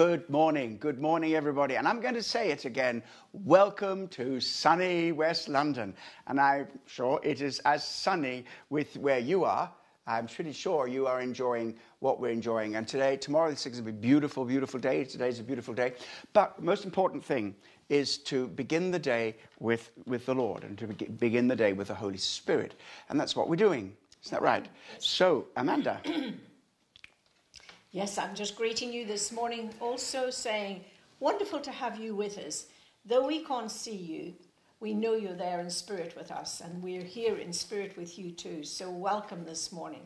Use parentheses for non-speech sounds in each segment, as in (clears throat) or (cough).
Good morning. Good morning, everybody. And I'm going to say it again. Welcome to sunny West London. And I'm sure it is as sunny with where you are. I'm pretty sure you are enjoying what we're enjoying. And today, tomorrow, this is going to be a beautiful, beautiful day. Today's a beautiful day. But the most important thing is to begin the day with, with the Lord and to begin the day with the Holy Spirit. And that's what we're doing. Isn't that right? So, Amanda. Yes, I'm just greeting you this morning, also saying, wonderful to have you with us. Though we can't see you, we know you're there in spirit with us, and we're here in spirit with you too. So, welcome this morning.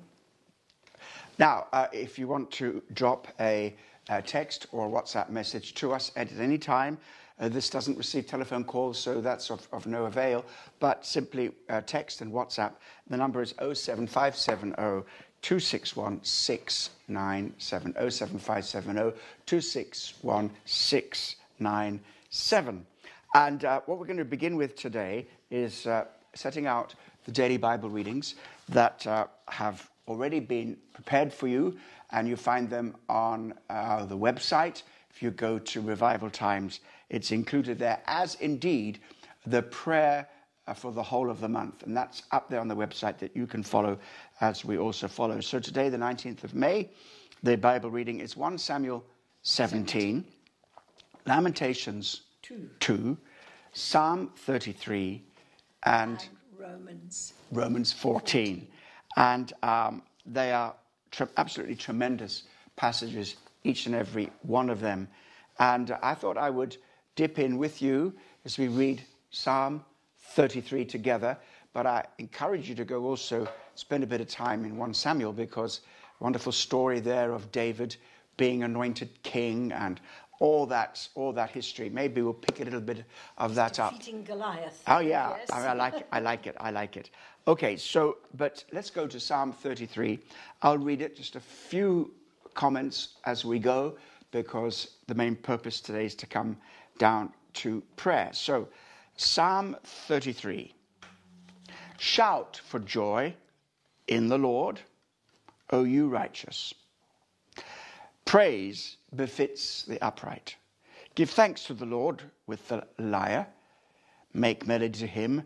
Now, uh, if you want to drop a, a, text or WhatsApp message to us at any time, uh, this doesn't receive telephone calls, so that's of, of no avail. But simply uh, text and WhatsApp. The number is 07570 261 697. 07570 261 697. And uh, what we're going to begin with today is uh, setting out the daily Bible readings that uh, have already been prepared for you, and you find them on uh, the website. If you go to Revival Times, it's included there, as indeed the prayer for the whole of the month. And that's up there on the website that you can follow as we also follow. So today, the 19th of May, the Bible reading is 1 Samuel 17, Lamentations 2, 2 Psalm 33, and, and, Romans. Romans 14. 14. And um, they are tre- absolutely tremendous passages, each and every one of them. And I thought I would dip in with you as we read Psalm 33 together, but I encourage you to go also spend a bit of time in 1 Samuel because wonderful story there of David being anointed king and all that, all that history. Maybe we'll pick a little bit of that up. Goliath. Oh yeah, yes. I, I, like it. I like it. I like it. Okay, so but let's go to Psalm 33. I'll read it. Just a few comments as we go because the main purpose today is to come down to prayer. So Psalm 33. Shout for joy in the Lord, O you righteous. Praise befits the upright. Give thanks to the Lord with the lyre. Make melody to him.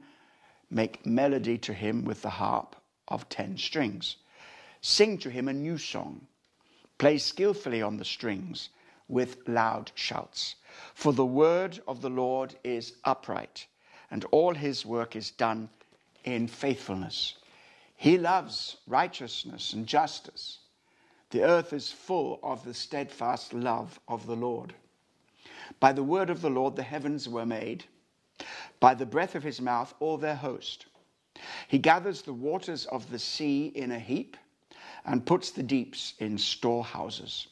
Make melody to him with the harp of ten strings. Sing to him a new song. Play skillfully on the strings with loud shouts. For the word of the Lord is upright, and all his work is done in faithfulness. He loves righteousness and justice. The earth is full of the steadfast love of the Lord. By the word of the Lord the heavens were made, by the breath of his mouth all their host. He gathers the waters of the sea in a heap and puts the deeps in storehouses.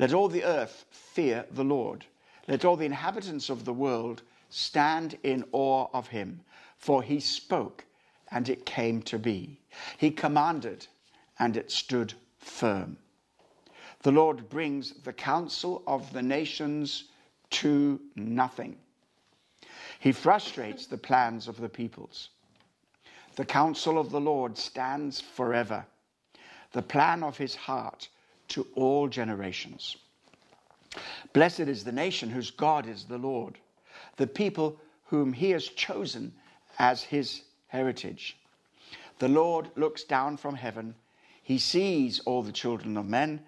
Let all the earth fear the Lord. Let all the inhabitants of the world stand in awe of him. For he spoke, and it came to be. He commanded, and it stood firm. The Lord brings the counsel of the nations to nothing. He frustrates the plans of the peoples. The counsel of the Lord stands forever, the plan of his heart to all generations. Blessed is the nation whose God is the Lord, the people whom he has chosen as his heritage. The Lord looks down from heaven. He sees all the children of men.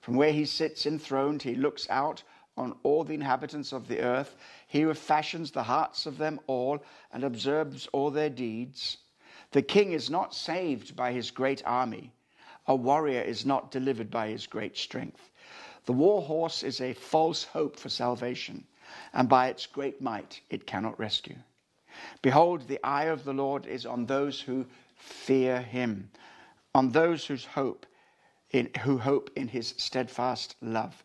From where he sits enthroned, he looks out on all the inhabitants of the earth. He who fashions the hearts of them all and observes all their deeds. The king is not saved by his great army. A warrior is not delivered by his great strength. The war horse is a false hope for salvation, and by its great might it cannot rescue. Behold, the eye of the Lord is on those who fear him, on those whose hope in, who hope in his steadfast love,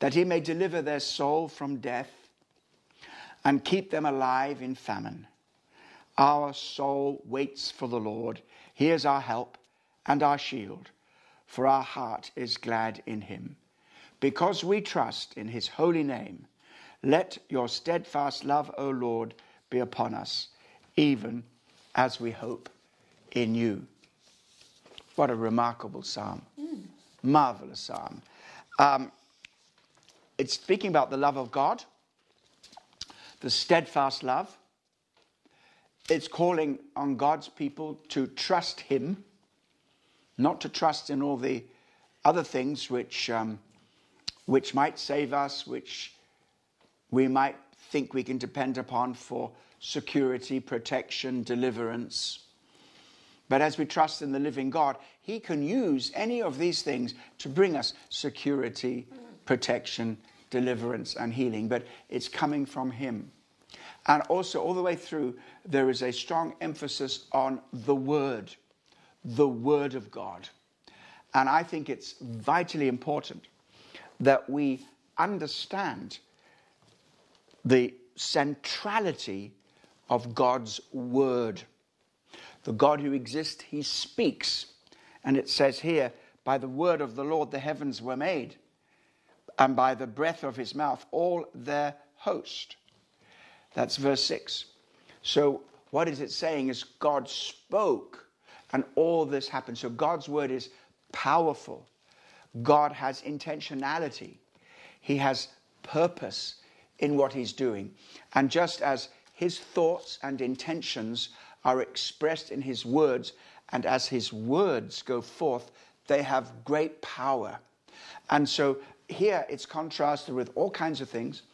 that he may deliver their soul from death and keep them alive in famine. Our soul waits for the Lord. He is our help and our shield, for our heart is glad in him. Because we trust in his holy name, let your steadfast love, O Lord, be upon us, even as we hope in you. What a remarkable psalm. Mm. Marvelous psalm. Um, it's speaking about the love of God, the steadfast love. It's calling on God's people to trust Him, not to trust in all the other things which, um, which might save us, which we might think we can depend upon for security, protection, deliverance. But as we trust in the living God, He can use any of these things to bring us security, protection, deliverance, and healing. But it's coming from Him. And also, all the way through, there is a strong emphasis on the Word, the Word of God. And I think it's vitally important that we understand the centrality of God's Word. The God who exists, He speaks. And it says here, by the word of the Lord the heavens were made, and by the breath of His mouth all their host. That's verse 6. So, what is it saying is God spoke, and all this happens. So, God's word is powerful. God has intentionality, He has purpose in what He's doing. And just as His thoughts and intentions are expressed in His words, and as His words go forth, they have great power. And so here it's contrasted with all kinds of things,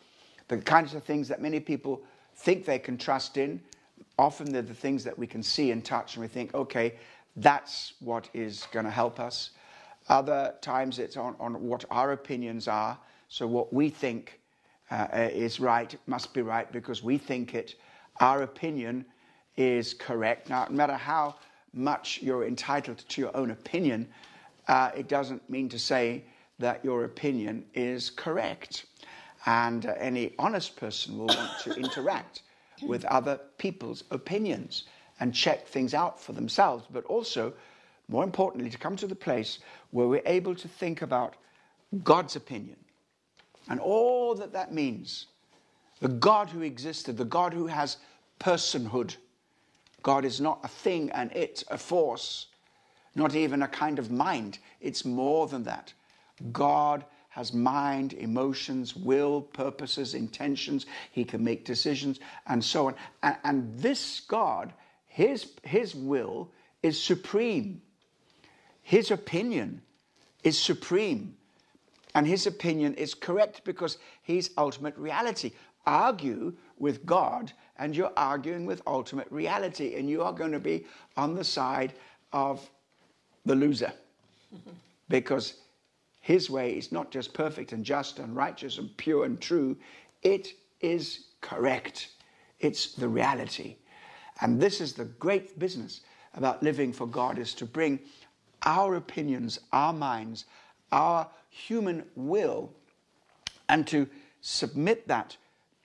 the kinds of things that many people think they can trust in. Often they're the things that we can see and touch, and we think, okay, that's what is going to help us. Other times it's on, on what our opinions are. So what we think uh, is right must be right because we think it. Our opinion is correct. Now, no matter how much you're entitled to your own opinion, uh, it doesn't mean to say that your opinion is correct. And uh, any honest person will want to (coughs) interact with other people's opinions and check things out for themselves, but also, more importantly, to come to the place where we're able to think about God's opinion and all that that means. The God who existed, the God who has personhood. God is not a thing and it, a force, not even a kind of mind. It's more than that. God has mind, emotions, will, purposes, intentions. He can make decisions and so on. And, and this God, his, his will is supreme. His opinion is supreme. And his opinion is correct because he's ultimate reality. Argue with God, and you're arguing with ultimate reality, and you are going to be on the side of the loser. (laughs) because his way is not just perfect and just and righteous and pure and true, it is correct. It's the reality. And this is the great business about living for God is to bring our opinions, our minds, our human will, and to submit that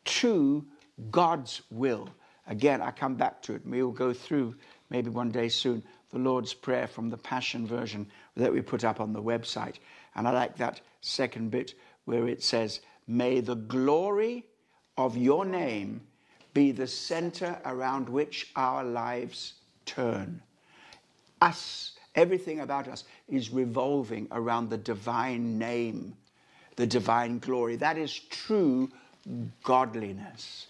to God's will. Again, I come back to it. We will go through maybe one day soon the Lord's Prayer from the Passion Version that we put up on the website. And I like that second bit where it says, May the glory of your name be the center around which our lives turn. Us, everything about us is revolving around the divine name, the divine glory. That is true godliness.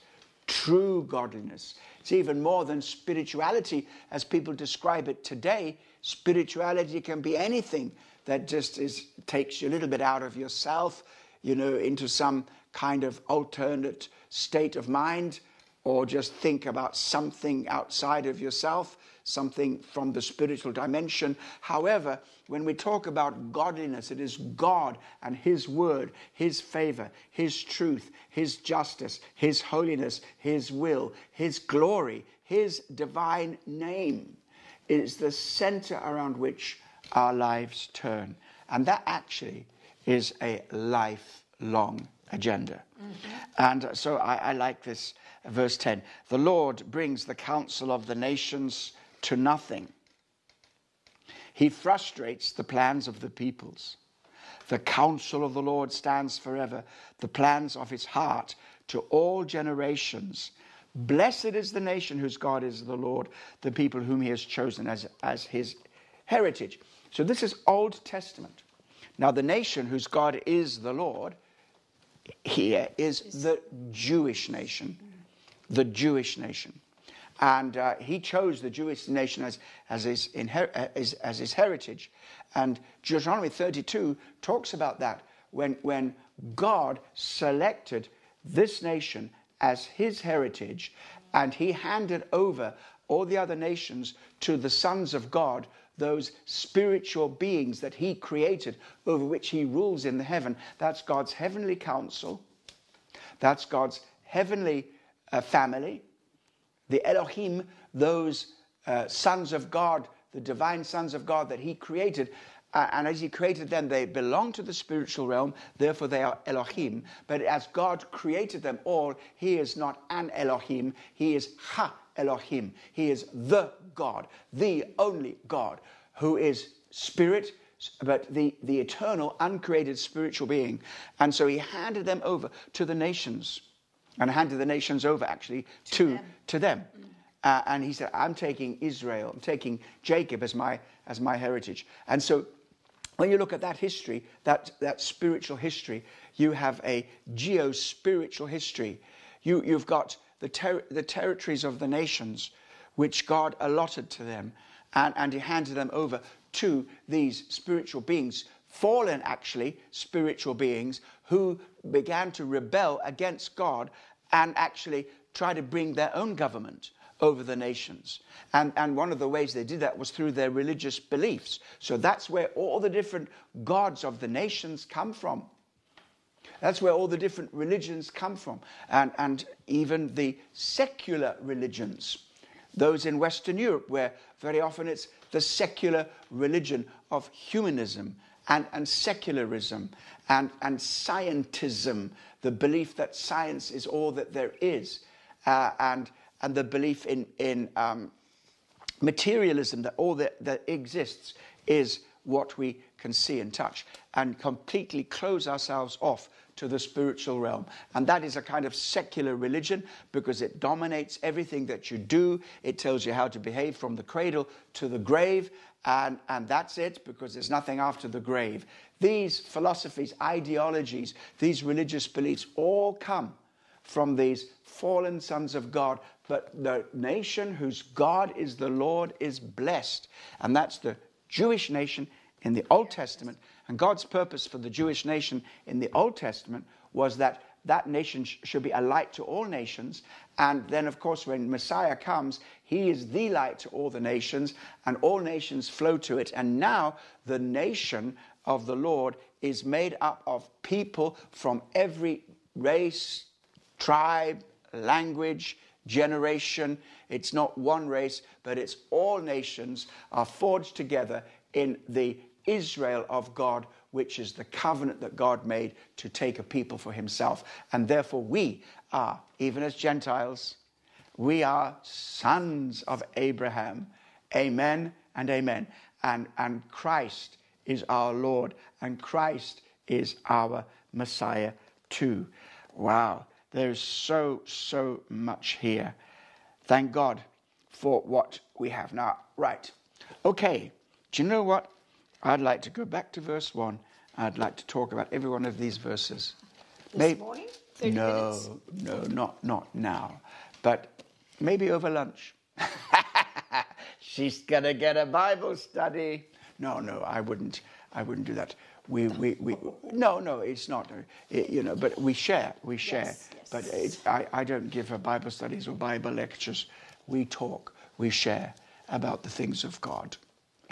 True godliness. It's even more than spirituality as people describe it today. Spirituality can be anything that just is, takes you a little bit out of yourself, you know, into some kind of alternate state of mind, or just think about something outside of yourself, something from the spiritual dimension. However, when we talk about godliness, it is God and His word, His favor, His truth, His justice, His holiness, His will, His glory, His divine name is the center around which our lives turn. And that actually is a lifelong agenda. Mm-hmm. And so I, I like this verse 10. The Lord brings the counsel of the nations to nothing. He frustrates the plans of the peoples. The counsel of the Lord stands forever, the plans of his heart to all generations. Blessed is the nation whose God is the Lord, the people whom he has chosen as, as his heritage. So this is Old Testament. Now, the nation whose God is the Lord here is the Jewish nation. The Jewish nation. And uh, he chose the Jewish nation as, as, his as, as his heritage. And Deuteronomy 32 talks about that when, when God selected this nation as his heritage and he handed over all the other nations to the sons of God, those spiritual beings that he created over which he rules in the heaven. That's God's heavenly council. That's God's heavenly uh, family. The Elohim, those uh, sons of God, the divine sons of God that he created. Uh, and as he created them, they belong to the spiritual realm, therefore they are Elohim. But as God created them all, he is not an Elohim, he is Ha Elohim. He is the God, the only God, who is spirit, but the, the eternal, uncreated spiritual being. And so he handed them over to the nations, and handed the nations over actually to, to them. To them. Uh, and he said, I'm taking Israel, I'm taking Jacob as my, as my heritage. And so when you look at that history, that, that spiritual history, you have a geo spiritual history. You, you've got the, ter- the territories of the nations which God allotted to them, and, and He handed them over to these spiritual beings, fallen actually spiritual beings, who began to rebel against God and actually try to bring their own government over the nations. And, and one of the ways they did that was through their religious beliefs. So that's where all the different gods of the nations come from. That's where all the different religions come from, and, and even the secular religions. Those in Western Europe, where very often it's the secular religion of humanism and, and secularism and, and scientism, the belief that science is all that there is, uh, and, and the belief in, in um, materialism, that all that, that exists is what we can see and touch, and completely close ourselves off to the spiritual realm. And that is a kind of secular religion because it dominates everything that you do. It tells you how to behave from the cradle to the grave. And, and that's it because there's nothing after the grave. These philosophies, ideologies, these religious beliefs all come from these fallen sons of God. But the nation whose God is the Lord is blessed. And that's the Jewish nation in the Old Testament. And God's purpose for the Jewish nation in the Old Testament was that that nation sh- should be a light to all nations. And then, of course, when Messiah comes, he is the light to all the nations, and all nations flow to it. And now the nation of the Lord is made up of people from every race, tribe, language, generation. It's not one race, but it's all nations are forged together in the Israel of God, which is the covenant that God made to take a people for himself. And therefore, we are, even as Gentiles, we are sons of Abraham. Amen and amen. And, and Christ is our Lord, and Christ is our Messiah too. Wow, there's so, so much here. Thank God for what we have. Now, right. Okay, do you know what? I'd like to go back to verse 1. I'd like to talk about every one of these verses. This maybe, morning? no, minutes? no, not, not now. But maybe over lunch. (laughs) She's going to get a Bible study. No, no, I wouldn't. I wouldn't do that. We, we, we, no, no, it's not. It, you know, but we share. We share. Yes, yes. But it, I, I don't give her Bible studies or Bible lectures. We talk. We share about the things of God.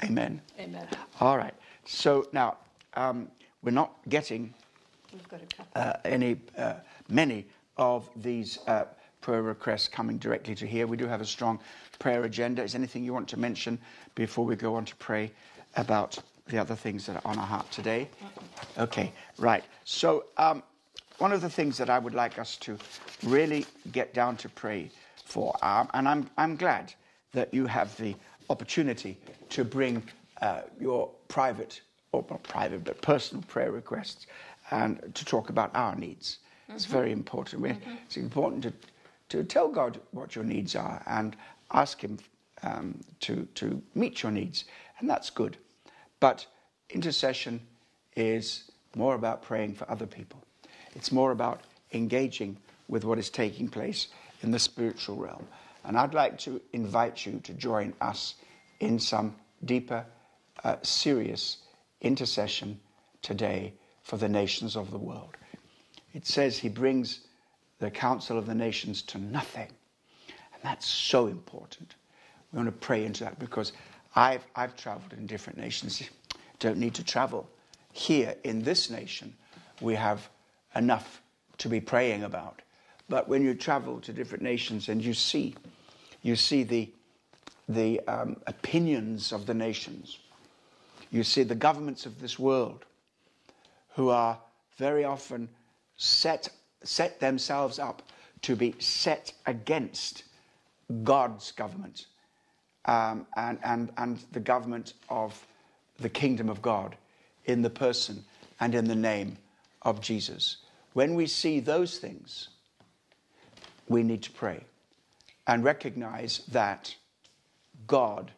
Amen. Amen. All right. So now um, we're not getting We've got uh, any uh, many of these uh, prayer requests coming directly to here. We do have a strong prayer agenda. Is anything you want to mention before we go on to pray about the other things that are on our heart today? Okay. Right. So um, one of the things that I would like us to really get down to pray for, um, and I'm I'm glad that you have the opportunity to bring uh, your private, or not private, but personal prayer requests and to talk about our needs. Mm-hmm. It's very important. Mm-hmm. It's important to, to tell God what your needs are and ask Him um, to, to meet your needs, and that's good. But intercession is more about praying for other people. It's more about engaging with what is taking place in the spiritual realm. And I'd like to invite you to join us in some deeper, uh, serious intercession today for the nations of the world. It says he brings the council of the nations to nothing. And that's so important. We want to pray into that because I've, I've traveled in different nations. Don't need to travel. Here in this nation, we have enough to be praying about. But when you travel to different nations and you see, you see the, the um, opinions of the nations, you see the governments of this world who are very often set, set themselves up to be set against God's government um, and, and, and the government of the kingdom of God in the person and in the name of Jesus. When we see those things, we need to pray and recognize that God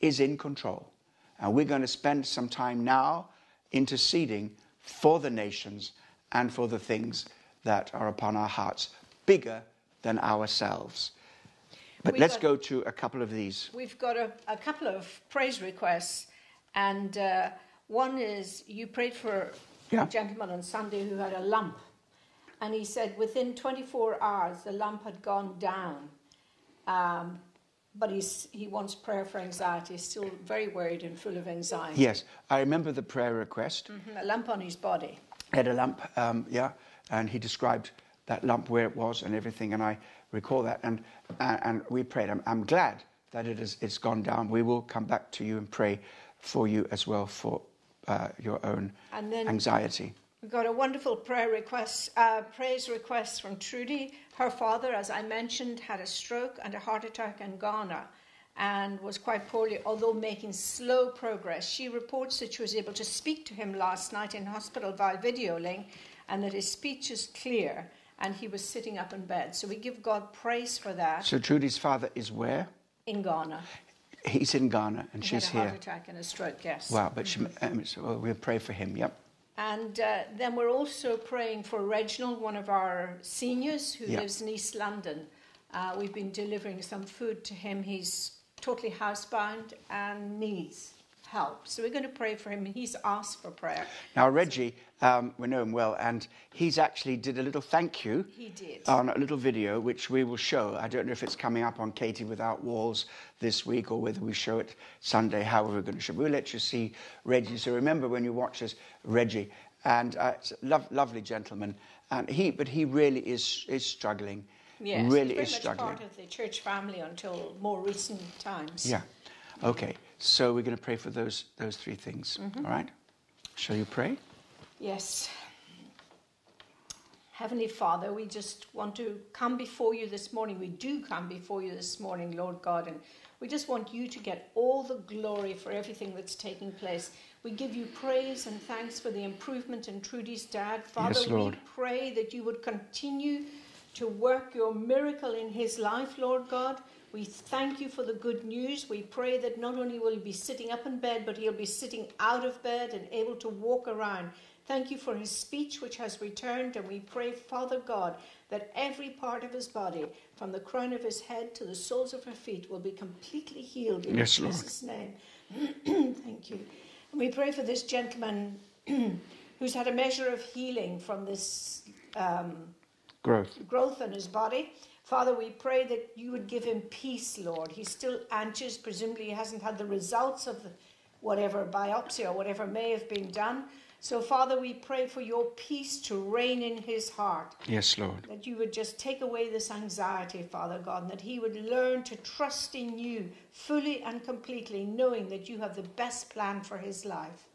is in control. And we're going to spend some time now interceding for the nations and for the things that are upon our hearts, bigger than ourselves. But We've let's got- go to a couple of these. We've got a, a couple of praise requests, and uh, one is you prayed for Yeah. a gentleman on Sunday who had a lump, and he said within 24 hours the lump had gone down. Um, but he's, he wants prayer for anxiety. He's still very worried and full of anxiety. Yes, I remember the prayer request. Mhm, A lump on his body. had a lump, um, yeah, and he described that lump where it was and everything, and I recall that, and and, and we prayed. I'm, I'm glad that it is it's gone down. We will come back to you and pray for you as well for uh, your own And then- anxiety. We've got a wonderful prayer request, uh, praise request from Trudy. Her father, as I mentioned, had a stroke and a heart attack in Ghana and was quite poorly, although making slow progress. She reports that she was able to speak to him last night in hospital via video link and that his speech is clear and he was sitting up in bed. So we give God praise for that So Trudy's father is where? in Ghana. He's in Ghana, and He she's had a heart here. attack and a stroke, yes. Wow, but she, um, so well, pray for him. Yep. And uh, then we're also praying for Reginald, one of our seniors who Yeah. lives in East London. Uh, we've been delivering some food to him. He's totally housebound and needs help. So we're going to pray for him. He's asked for prayer. Now Reggie, um, we know him well, and he's actually did a little thank you. He did. on a little video which we will show. I don't know if it's coming up on KT Without Walls this week or whether we show it Sunday, however we're going to show it. We'll let you see Reggie. So remember when you watch this, Reggie. And uh, it's a lo- lovely gentleman. And he, but he really is, is struggling. Yes, really he's is very much struggling. part of the church family until more recent times. Yeah. Okay. So we're going to pray for those, those three things. Mm-hmm. All right? Shall you pray? Yes. Heavenly Father, we just want to come before you this morning. We do come before you this morning, Lord God, and we just want you to get all the glory for everything that's taking place. We give you praise and thanks for the improvement in Trudy's dad. Father, Yes, Lord. we pray that you would continue to work your miracle in his life, Lord God. We thank you for the good news. We pray that not only will he be sitting up in bed, but he'll be sitting out of bed and able to walk around. Thank you for his speech, which has returned, and we pray, Father God, that every part of his body, from the crown of his head to the soles of her feet, will be completely healed in Yes, Lord. Jesus' name. (clears throat) Thank you. And we pray for this gentleman (clears throat) who's had a measure of healing from this um, Growth. growth in his body. Father, we pray that you would give him peace, Lord. He's still anxious. Presumably, he hasn't had the results of the, whatever biopsy or whatever may have been done. So, Father, we pray for your peace to reign in his heart. Yes, Lord. That you would just take away this anxiety, Father God, and that he would learn to trust in you fully and completely, knowing that you have the best plan for his life.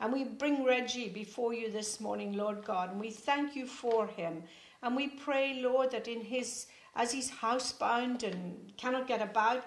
And we bring Reggie before you this morning, Lord God, and we thank you for him. And we pray, Lord, that in his as he's housebound and cannot get about,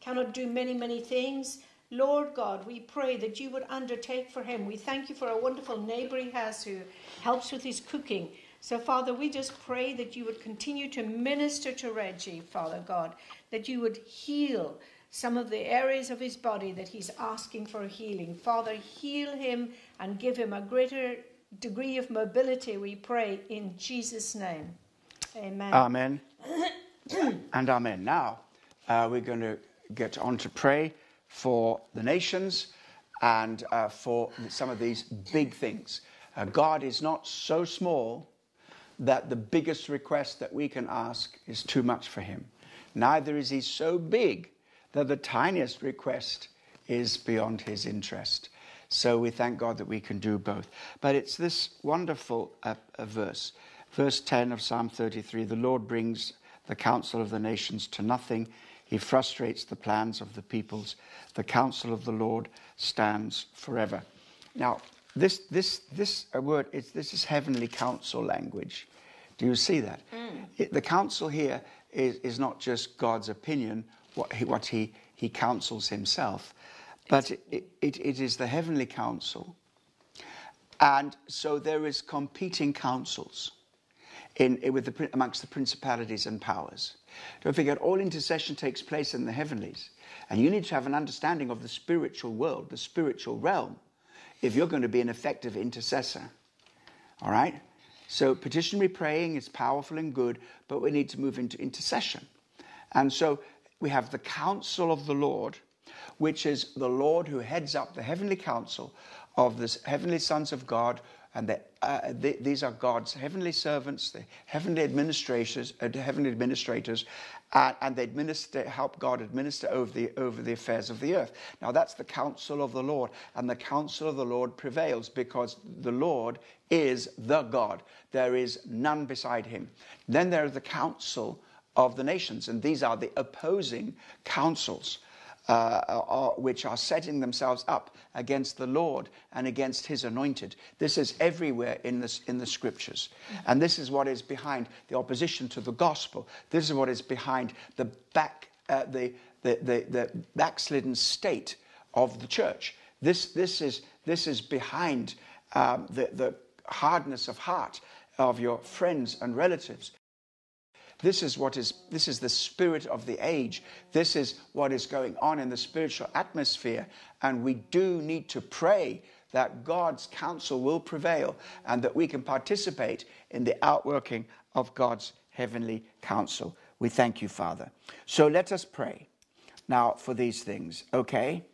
cannot do many, many things, Lord God, we pray that you would undertake for him. We thank you for a wonderful neighbor he has who helps with his cooking. So, Father, we just pray that you would continue to minister to Reggie, Father God, that you would heal some of the areas of his body that he's asking for healing. Father, heal him and give him a greater degree of mobility, we pray in Jesus' name. Amen. Amen. (coughs) and amen. Now, uh, we're going to get on to pray for the nations and uh, for some of these big things. Uh, God is not so small that the biggest request that we can ask is too much for him. Neither is he so big that the tiniest request is beyond his interest. So we thank God that we can do both. But it's this wonderful uh, uh, verse, verse 10 of Psalm 33 the Lord brings the counsel of the nations to nothing. He frustrates the plans of the peoples. The counsel of the Lord stands forever. Now, this, this, this word, is, this is heavenly counsel language. Do you see that? Mm. It, the counsel here is, is not just God's opinion, what he, what he, he counsels himself, but it, it, it is the heavenly council. And so there is competing councils in, with the, amongst the principalities and powers. Don't forget, all intercession takes place in the heavenlies. And you need to have an understanding of the spiritual world, the spiritual realm, if you're going to be an effective intercessor. All right? So petitionary praying is powerful and good, but we need to move into intercession. And so we have the counsel of the Lord, which is the Lord who heads up the heavenly council of the heavenly sons of God and the, uh, the, these are God's heavenly servants, the heavenly administrators, uh, heavenly administrators, uh, and they administer, help God administer over the, over the affairs of the earth. Now that's the counsel of the Lord, and the counsel of the Lord prevails because the Lord is the God. There is none beside him. Then there is the counsel of the nations, and these are the opposing counsels uh, are, which are setting themselves up against the Lord and against his anointed. This is everywhere in, this, in the scriptures. And this is what is behind the opposition to the gospel. This is what is behind the, back, uh, the, the, the, the backslidden state of the church. This, this, is, this is behind um, the, the hardness of heart of your friends and relatives. This is what is this is the spirit of the age. This is what is going on in the spiritual atmosphere. And we do need to pray that God's counsel will prevail and that we can participate in the outworking of God's heavenly counsel. We thank you, Father. So let us pray now for these things, okay?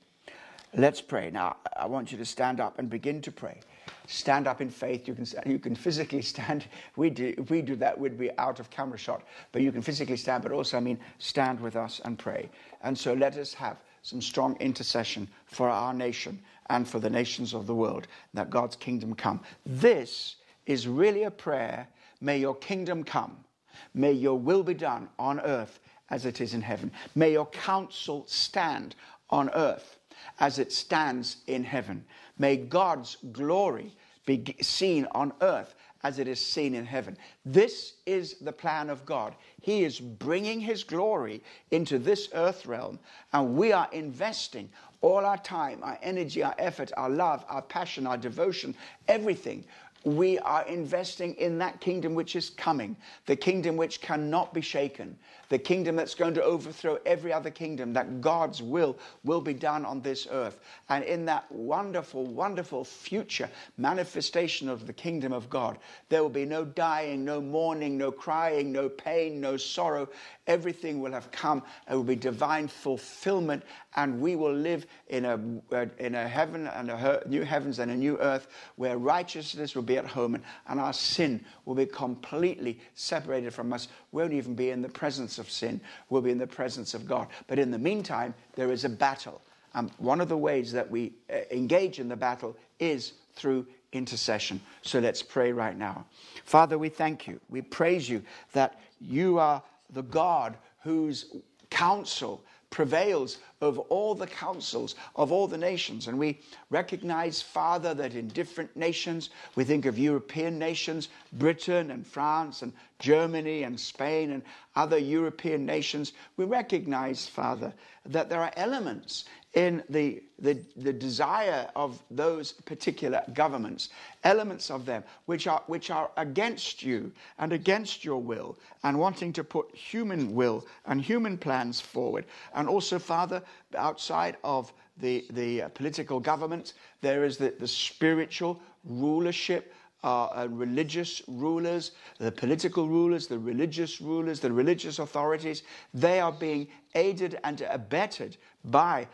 Let's pray. Now, I want you to stand up and begin to pray stand up in faith. You can, you can physically stand. (laughs) We do, if we do that, we'd be out of camera shot. But you can physically stand, but also, I mean, stand with us and pray. And so let us have some strong intercession for our nation and for the nations of the world, that God's kingdom come. This is really a prayer. May your kingdom come. May your will be done on earth as it is in heaven. May your counsel stand on earth as it stands in heaven. May God's glory be seen on earth as it is seen in heaven. This is the plan of God. He is bringing His glory into this earth realm, and we are investing all our time, our energy, our effort, our love, our passion, our devotion, everything we are investing in that kingdom which is coming, the kingdom which cannot be shaken, the kingdom that's going to overthrow every other kingdom, that God's will will be done on this earth. And in that wonderful, wonderful future manifestation of the kingdom of God, there will be no dying, no mourning, no crying, no pain, no sorrow. Everything will have come. It will be divine fulfillment, and we will live in a, in a heaven and a new heavens and a new earth where righteousness will be at home and, and our sin will be completely separated from us. Won't even be in the presence of sin, we'll be in the presence of God. But in the meantime, there is a battle. And one of the ways that we uh, engage in the battle is through intercession. So let's pray right now. Father, we thank you. We praise you that you are the God whose counsel prevails over all the councils of all the nations. And we recognize, Father, that in different nations, we think of European nations, Britain and France and Germany and Spain and other European nations, we recognize, Father, that there are elements in the, the, the, desire of those particular governments, elements of them which are, which are against you and against your will, and wanting to put human will and human plans forward. And also, Father, outside of the, the political government, there is the, the spiritual rulership uh, uh, religious rulers, the political rulers, the religious rulers, the religious authorities, they are being aided and abetted by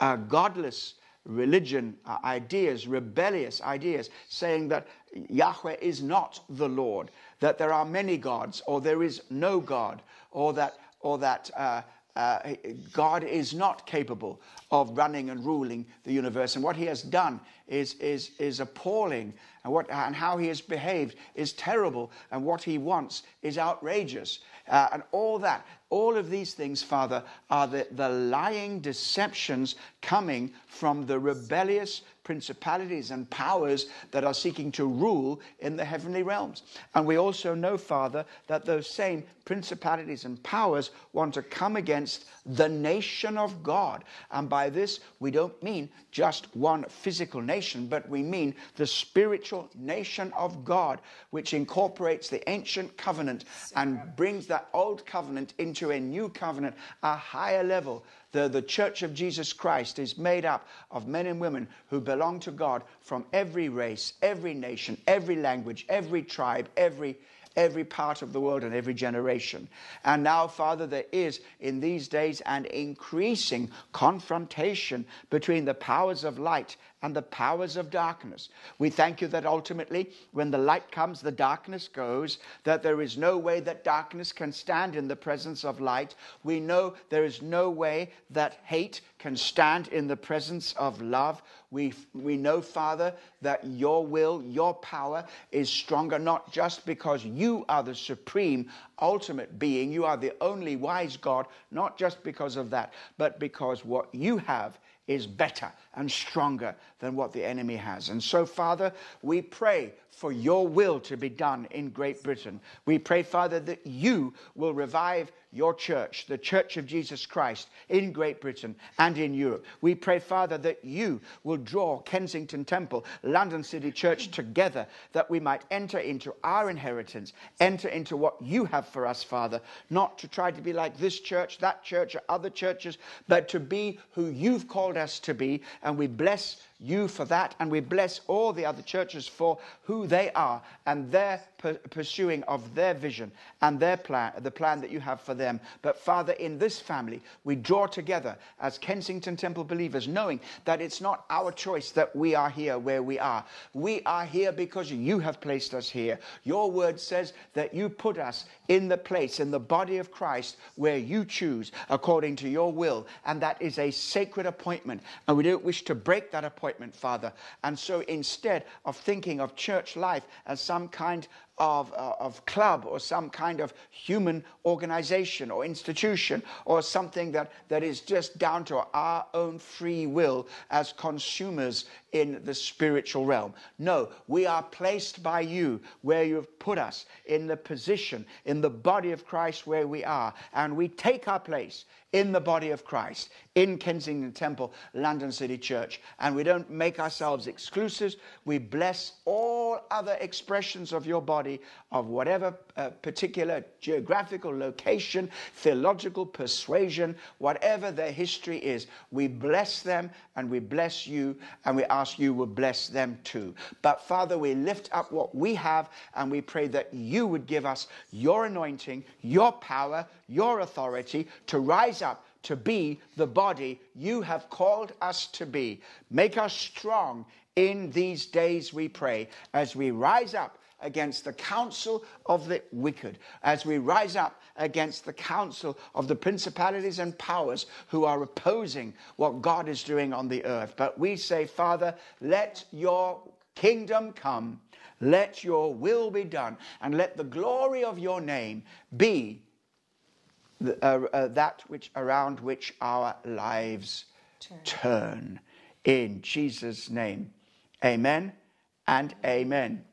uh, godless religion uh, ideas, rebellious ideas, saying that Yahweh is not the Lord, that there are many gods, or there is no God, or that, or that uh, God is not capable of running and ruling the universe. And what he has done is, is, is appalling, and, what, and how he has behaved is terrible, and what he wants is outrageous. Uh, and all that, all of these things, Father, are the, the lying deceptions coming from the rebellious principalities and powers that are seeking to rule in the heavenly realms. And we also know, Father, that those same principalities and powers want to come against the nation of God. And by this, we don't mean just one physical nation, but we mean the spiritual nation of God, which incorporates the ancient covenant and brings that old covenant into a new covenant, a higher level. The, the church of Jesus Christ is made up of men and women who belong to God from every race, every nation, every language, every tribe, every every part of the world and every generation. And now, Father, there is in these days an increasing confrontation between the powers of light and the powers of darkness. We thank you that ultimately, when the light comes, the darkness goes, that there is no way that darkness can stand in the presence of light. We know there is no way that hate can stand in the presence of love. We, we know, Father, that your will, your power is stronger, not just because you are the supreme, ultimate being, you are the only wise God, not just because of that, but because what you have is better and stronger than what the enemy has. And so, Father, we pray for your will to be done in Great Britain. We pray, Father, that you will revive your church, the Church of Jesus Christ in Great Britain and in Europe. We pray, Father, that you will draw Kensington Temple, London City Church together, that we might enter into our inheritance, enter into what you have for us, Father, not to try to be like this church, that church, or other churches, but to be who you've called us to be. And we bless you for that, and we bless all the other churches for who they are and their pursuing of their vision and their plan, the plan that you have for them. But Father, in this family, we draw together as Kensington Temple believers, knowing that it's not our choice that we are here where we are. We are here because you have placed us here. Your word says that you put us in the place, in the body of Christ, where you choose according to your will. And that is a sacred appointment. And we don't wish to break that appointment Father. And so instead of thinking of church life as some kind of, uh, of club or some kind of human organization or institution or something that, that is just down to our own free will as consumers in the spiritual realm. No, we are placed by you where you have put us in the position, in the body of Christ where we are, and we take our place in the body of Christ in Kensington Temple, London City Church. And we don't make ourselves exclusives. We bless all other expressions of your body body of whatever uh, particular geographical location, theological persuasion, whatever their history is. We bless them and we bless you and we ask you will bless them too. But Father, we lift up what we have and we pray that you would give us your anointing, your power, your authority to rise up to be the body you have called us to be. Make us strong in these days, we pray, as we rise up against the counsel of the wicked, as we rise up against the counsel of the principalities and powers who are opposing what God is doing on the earth. But we say, Father, let your kingdom come, let your will be done, and let the glory of your name be the, uh, uh, that which around which our lives turn. turn. In Jesus' name, amen and amen.